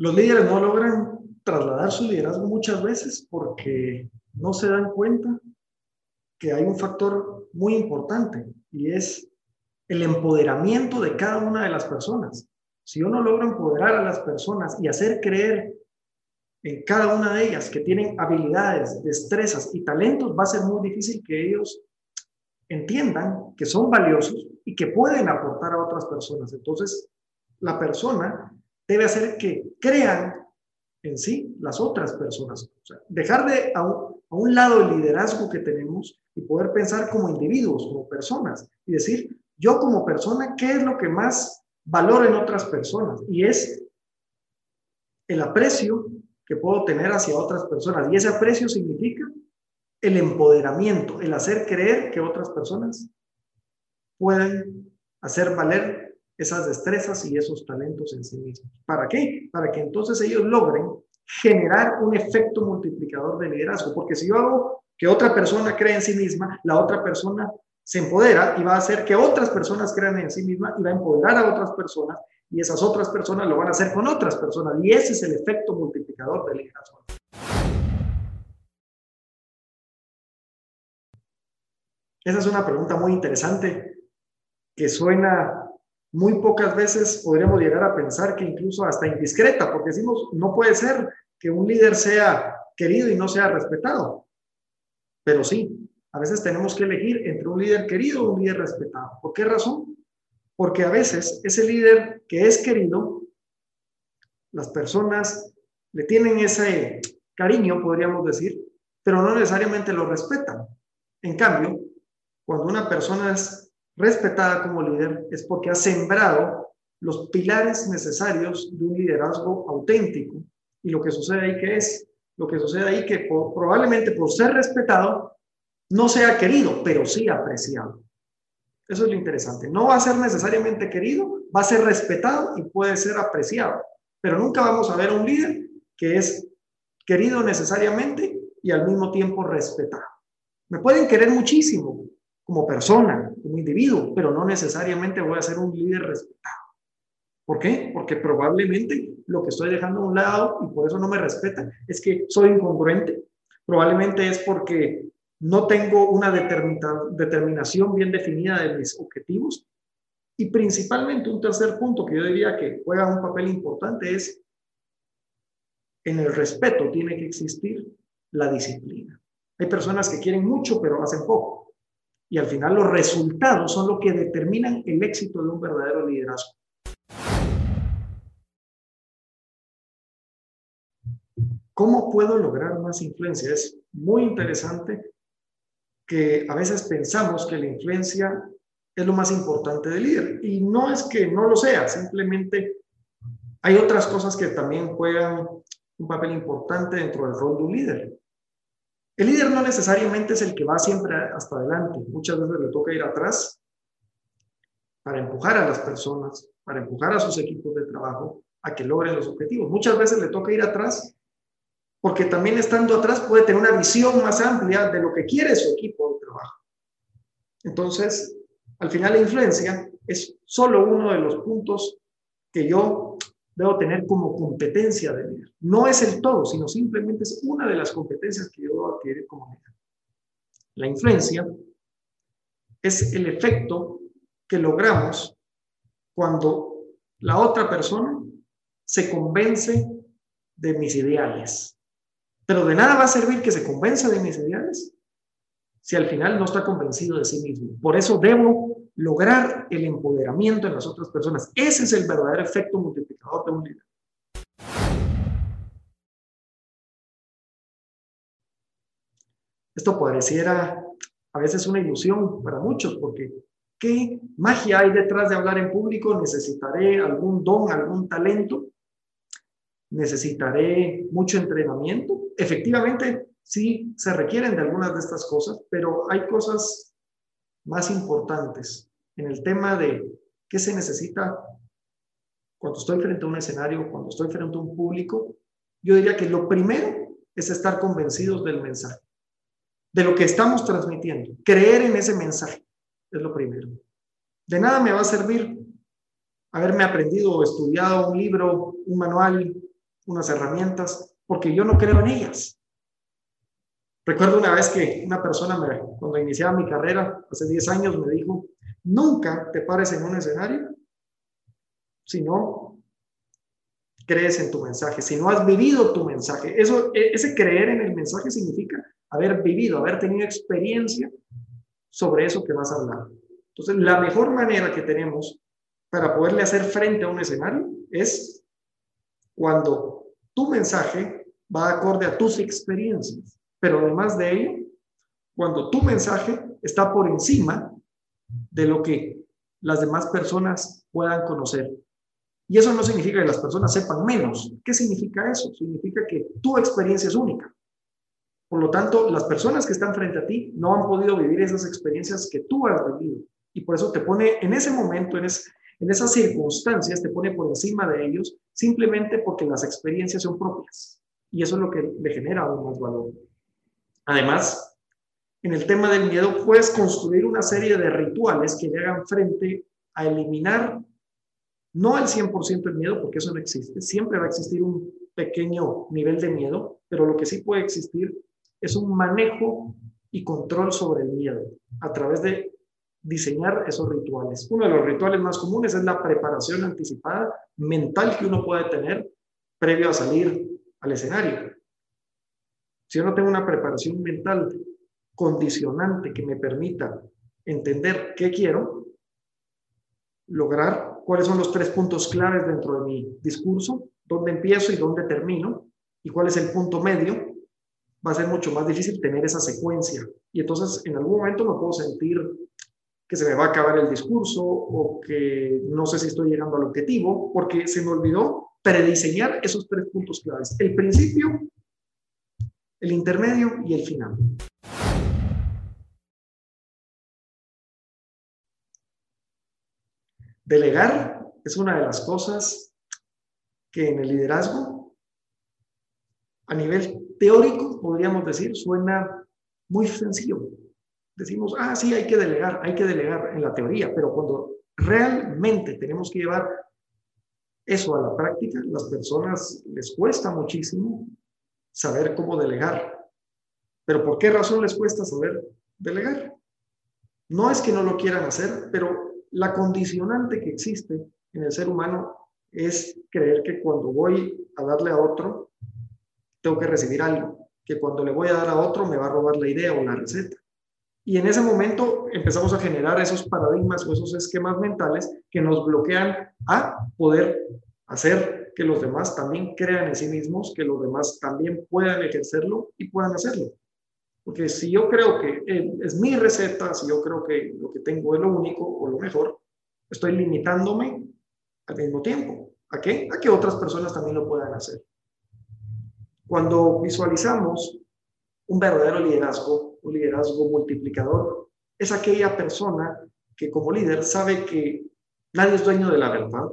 Los líderes no logran trasladar su liderazgo muchas veces porque no se dan cuenta que hay un factor muy importante y es el empoderamiento de cada una de las personas. Si uno logra empoderar a las personas y hacer creer en cada una de ellas que tienen habilidades, destrezas y talentos, va a ser muy difícil que ellos entiendan que son valiosos y que pueden aportar a otras personas. Entonces, la persona debe hacer que crean en sí las otras personas. dejar de a un, lado el liderazgo que tenemos y poder pensar como individuos, como personas, y decir, yo como persona, ¿qué es lo que más valoro en otras personas? Y es el aprecio que puedo tener hacia otras personas. Y ese aprecio significa el empoderamiento, el hacer creer que otras personas pueden hacer valer esas destrezas y esos talentos en sí mismos. ¿Para qué? Para que entonces ellos logren generar un efecto multiplicador de liderazgo. Porque si yo hago que otra persona cree en sí misma, la otra persona se empodera y va a hacer que otras personas crean en sí misma y va a empoderar a otras personas y esas otras personas lo van a hacer con otras personas. Y ese es el efecto multiplicador del liderazgo. Esa es una pregunta muy interesante que suena muy pocas veces podríamos llegar a pensar que incluso hasta indiscreta, porque decimos, no puede ser que un líder sea querido y no sea respetado. Pero sí, a veces tenemos que elegir entre un líder querido o un líder respetado. ¿Por qué razón? Porque a veces ese líder que es querido, las personas le tienen ese cariño, podríamos decir, pero no necesariamente lo respetan. En cambio, cuando una persona es respetada como líder es porque ha sembrado los pilares necesarios de un liderazgo auténtico. Y lo que sucede ahí que es, lo que sucede ahí que probablemente por ser respetado no sea querido, pero sí apreciado. Eso es lo interesante. No va a ser necesariamente querido, va a ser respetado y puede ser apreciado. Pero nunca vamos a ver un líder que es querido necesariamente y al mismo tiempo respetado. Me pueden querer muchísimo, como persona, como individuo, pero no necesariamente voy a ser un líder respetado. ¿Por qué? Porque probablemente lo que estoy dejando a un lado y por eso no me respetan es que soy incongruente. Probablemente es porque no tengo una determinación bien definida de mis objetivos. Y principalmente un tercer punto que yo diría que juega un papel importante es en el respeto tiene que existir la disciplina. Hay personas que quieren mucho pero hacen poco. Y al final los resultados son lo que determinan el éxito de un verdadero liderazgo. ¿Cómo puedo lograr más influencia? Es muy interesante que a veces pensamos que la influencia es lo más importante del líder. Y no es que no lo sea, simplemente hay otras cosas que también juegan un papel importante dentro del rol de un líder. El líder no necesariamente es el que va siempre hasta adelante. Muchas veces le toca ir atrás para empujar a las personas, para empujar a sus equipos de trabajo a que logren los objetivos. Muchas veces le toca ir atrás porque también estando atrás puede tener una visión más amplia de lo que quiere su equipo de trabajo. Entonces, al final la influencia es solo uno de los puntos que yo debo tener como competencia de líder. No es el todo, sino simplemente es una de las competencias que yo debo adquirir como líder. La influencia es el efecto que logramos cuando la otra persona se convence de mis ideales. Pero de nada va a servir que se convenza de mis ideales si al final no está convencido de sí mismo. Por eso debo lograr el empoderamiento en las otras personas. Ese es el verdadero efecto multiplicador de un líder. Esto pareciera a veces una ilusión para muchos, porque ¿qué magia hay detrás de hablar en público? ¿Necesitaré algún don, algún talento? ¿Necesitaré mucho entrenamiento? Efectivamente, sí se requieren de algunas de estas cosas, pero hay cosas más importantes en el tema de qué se necesita cuando estoy frente a un escenario, cuando estoy frente a un público, yo diría que lo primero es estar convencidos del mensaje, de lo que estamos transmitiendo, creer en ese mensaje, es lo primero. De nada me va a servir haberme aprendido o estudiado un libro, un manual unas herramientas, porque yo no creo en ellas. Recuerdo una vez que una persona, me, cuando iniciaba mi carrera, hace 10 años, me dijo, nunca te pares en un escenario si no crees en tu mensaje, si no has vivido tu mensaje. Eso, e, ese creer en el mensaje significa haber vivido, haber tenido experiencia sobre eso que vas a hablar. Entonces, la mejor manera que tenemos para poderle hacer frente a un escenario es cuando tu mensaje va acorde a tus experiencias. Pero además de ello, cuando tu mensaje está por encima de lo que las demás personas puedan conocer. Y eso no significa que las personas sepan menos. ¿Qué significa eso? Significa que tu experiencia es única. Por lo tanto, las personas que están frente a ti no han podido vivir esas experiencias que tú has vivido. Y por eso te pone en ese momento, en, en esas circunstancias, te pone por encima de ellos simplemente porque las experiencias son propias. Y eso es lo que le genera aún más valor. Además, en el tema del miedo, puedes construir una serie de rituales que le hagan frente a eliminar, no al 100% el miedo, porque eso no existe, siempre va a existir un pequeño nivel de miedo, pero lo que sí puede existir es un manejo y control sobre el miedo a través de diseñar esos rituales. Uno de los rituales más comunes es la preparación anticipada mental que uno puede tener previo a salir al escenario. Si yo no tengo una preparación mental condicionante que me permita entender qué quiero, lograr cuáles son los tres puntos claves dentro de mi discurso, dónde empiezo y dónde termino, y cuál es el punto medio, va a ser mucho más difícil tener esa secuencia. Y entonces en algún momento me puedo sentir que se me va a acabar el discurso o que no sé si estoy llegando al objetivo, porque se me olvidó prediseñar esos tres puntos claves. El principio, el intermedio y el final. Delegar es una de las cosas que en el liderazgo, a nivel teórico, podríamos decir, suena muy sencillo. Decimos, ah, sí, hay que delegar, hay que delegar en la teoría, pero cuando realmente tenemos que llevar eso a la práctica, las personas les cuesta muchísimo saber cómo delegar. Pero ¿por qué razón les cuesta saber delegar? No es que no lo quieran hacer, pero la condicionante que existe en el ser humano es creer que cuando voy a darle a otro, tengo que recibir algo, que cuando le voy a dar a otro me va a robar la idea o la receta. Y en ese momento empezamos a generar esos paradigmas o esos esquemas mentales que nos bloquean a poder hacer que los demás también crean en sí mismos, que los demás también puedan ejercerlo y puedan hacerlo. Porque si yo creo que eh, es mi receta, si yo creo que lo que tengo es lo único o lo mejor, estoy limitándome al mismo tiempo. ¿A qué? A que otras personas también lo puedan hacer. Cuando visualizamos un verdadero liderazgo, un liderazgo multiplicador, es aquella persona que como líder sabe que nadie es dueño de la verdad,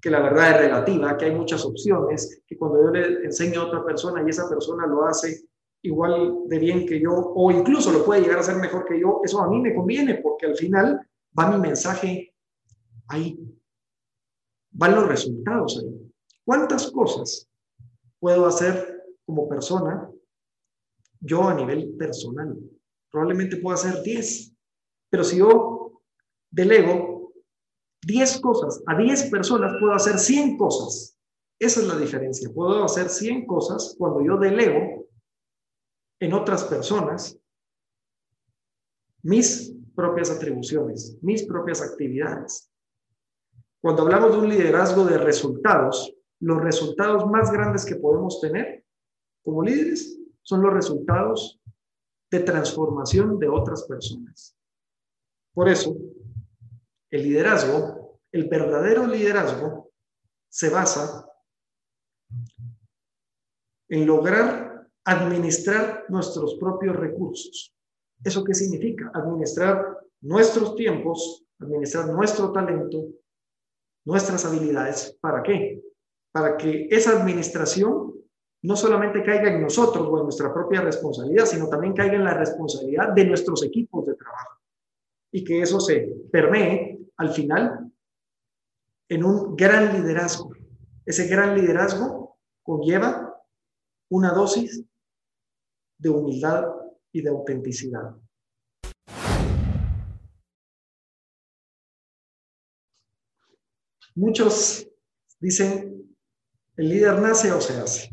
que la verdad es relativa, que hay muchas opciones, que cuando yo le enseño a otra persona y esa persona lo hace igual de bien que yo o incluso lo puede llegar a hacer mejor que yo, eso a mí me conviene porque al final va mi mensaje ahí, van los resultados ahí. ¿Cuántas cosas puedo hacer como persona yo a nivel personal? Probablemente puedo hacer 10, pero si yo delego 10 cosas a 10 personas, puedo hacer 100 cosas. Esa es la diferencia. Puedo hacer 100 cosas cuando yo delego en otras personas mis propias atribuciones, mis propias actividades. Cuando hablamos de un liderazgo de resultados, los resultados más grandes que podemos tener como líderes son los resultados de transformación de otras personas. Por eso, el liderazgo, el verdadero liderazgo, se basa en lograr administrar nuestros propios recursos. ¿Eso qué significa? Administrar nuestros tiempos, administrar nuestro talento, nuestras habilidades. ¿Para qué? Para que esa administración no solamente caiga en nosotros o en nuestra propia responsabilidad, sino también caiga en la responsabilidad de nuestros equipos de trabajo. Y que eso se permee al final en un gran liderazgo. Ese gran liderazgo conlleva una dosis de humildad y de autenticidad. Muchos dicen, ¿el líder nace o se hace?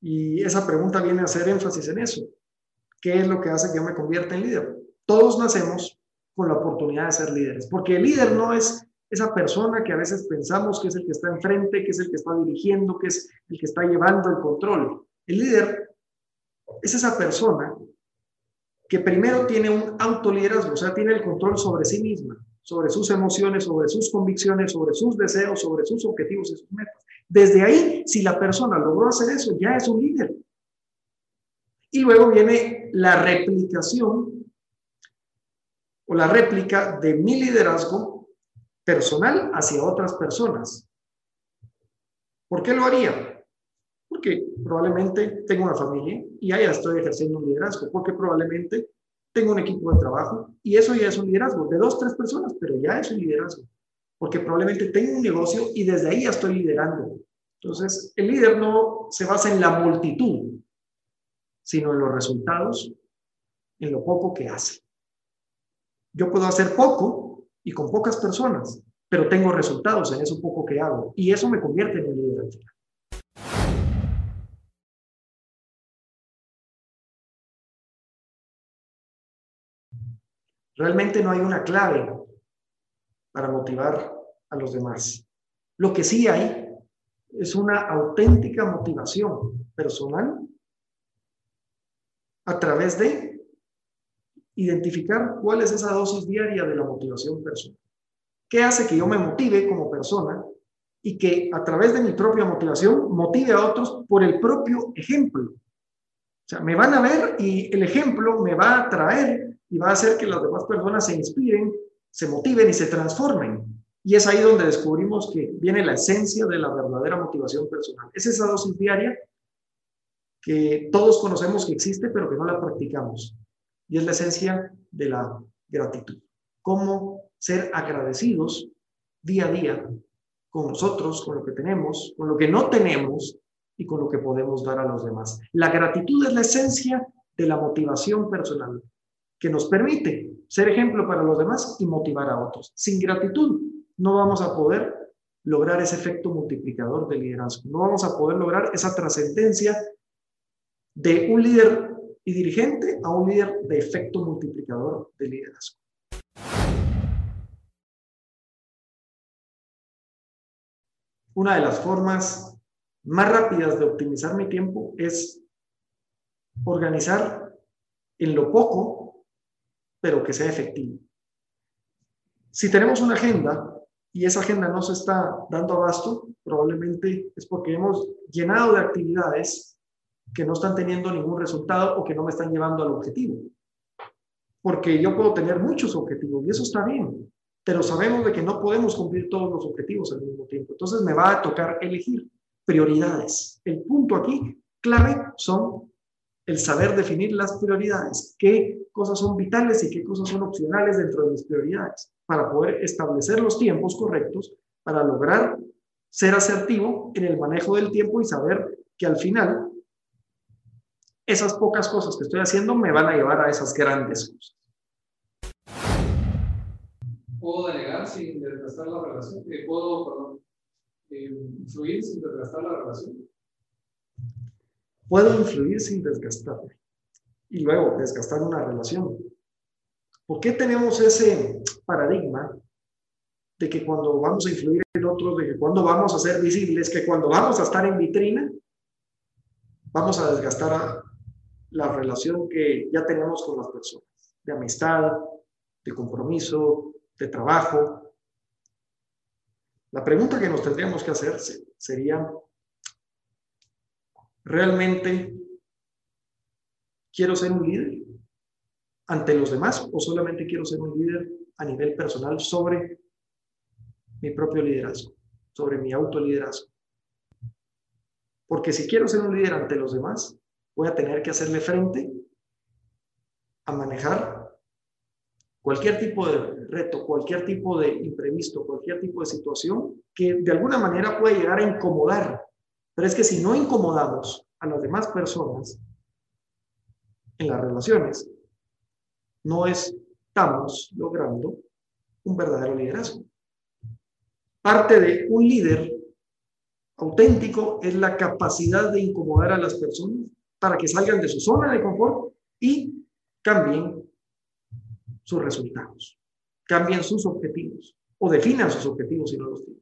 Y esa pregunta viene a hacer énfasis en eso. ¿Qué es lo que hace que yo me convierta en líder? Todos nacemos con la oportunidad de ser líderes, porque el líder no es esa persona que a veces pensamos que es el que está enfrente, que es el que está dirigiendo, que es el que está llevando el control. El líder es esa persona que primero tiene un autoliderazgo, o sea, tiene el control sobre sí misma, sobre sus emociones, sobre sus convicciones, sobre sus deseos, sobre sus objetivos y sus metas. Desde ahí, si la persona logró hacer eso, ya es un líder. Y luego viene la replicación o la réplica de mi liderazgo personal hacia otras personas. ¿Por qué lo haría? Porque probablemente tengo una familia y ahí estoy ejerciendo un liderazgo, porque probablemente tengo un equipo de trabajo y eso ya es un liderazgo de dos, tres personas, pero ya es un liderazgo, porque probablemente tengo un negocio y desde ahí ya estoy liderando. Entonces, el líder no se basa en la multitud, sino en los resultados, en lo poco que hace. Yo puedo hacer poco y con pocas personas, pero tengo resultados en eso poco que hago y eso me convierte en un líder Realmente no hay una clave para motivar a los demás. Lo que sí hay es una auténtica motivación personal a través de identificar cuál es esa dosis diaria de la motivación personal. ¿Qué hace que yo me motive como persona y que a través de mi propia motivación motive a otros por el propio ejemplo? O sea, me van a ver y el ejemplo me va a atraer y va a hacer que las demás personas se inspiren, se motiven y se transformen. Y es ahí donde descubrimos que viene la esencia de la verdadera motivación personal. Es esa dosis diaria que todos conocemos que existe, pero que no la practicamos. Y es la esencia de la gratitud. Cómo ser agradecidos día a día con nosotros, con lo que tenemos, con lo que no tenemos y con lo que podemos dar a los demás. La gratitud es la esencia de la motivación personal que nos permite ser ejemplo para los demás y motivar a otros. Sin gratitud no vamos a poder lograr ese efecto multiplicador de liderazgo, no vamos a poder lograr esa trascendencia de un líder y dirigente a un líder de efecto multiplicador de liderazgo. Una de las formas más rápidas de optimizar mi tiempo es organizar en lo poco, pero que sea efectivo. Si tenemos una agenda y esa agenda no se está dando abasto, probablemente es porque hemos llenado de actividades que no están teniendo ningún resultado o que no me están llevando al objetivo. Porque yo puedo tener muchos objetivos y eso está bien, pero sabemos de que no podemos cumplir todos los objetivos al mismo tiempo. Entonces me va a tocar elegir prioridades. El punto aquí clave son el saber definir las prioridades, qué cosas son vitales y qué cosas son opcionales dentro de mis prioridades, para poder establecer los tiempos correctos para lograr ser asertivo en el manejo del tiempo y saber que al final esas pocas cosas que estoy haciendo me van a llevar a esas grandes cosas. ¿Puedo delegar sin desgastar la relación? Eh, ¿Puedo, perdón, eh, influir sin desgastar la relación? puedo influir sin desgastarme y luego desgastar una relación. ¿Por qué tenemos ese paradigma de que cuando vamos a influir en otros, de que cuando vamos a ser visibles, que cuando vamos a estar en vitrina, vamos a desgastar la relación que ya tenemos con las personas, de amistad, de compromiso, de trabajo? La pregunta que nos tendríamos que hacer sería, ¿Realmente quiero ser un líder ante los demás o solamente quiero ser un líder a nivel personal sobre mi propio liderazgo, sobre mi autoliderazgo? Porque si quiero ser un líder ante los demás, voy a tener que hacerle frente a manejar cualquier tipo de reto, cualquier tipo de imprevisto, cualquier tipo de situación que de alguna manera puede llegar a incomodar Pero es que si no incomodamos a las demás personas en las relaciones, no estamos logrando un verdadero liderazgo. Parte de un líder auténtico es la capacidad de incomodar a las personas para que salgan de su zona de confort y cambien sus resultados, cambien sus objetivos o definan sus objetivos si no los tienen.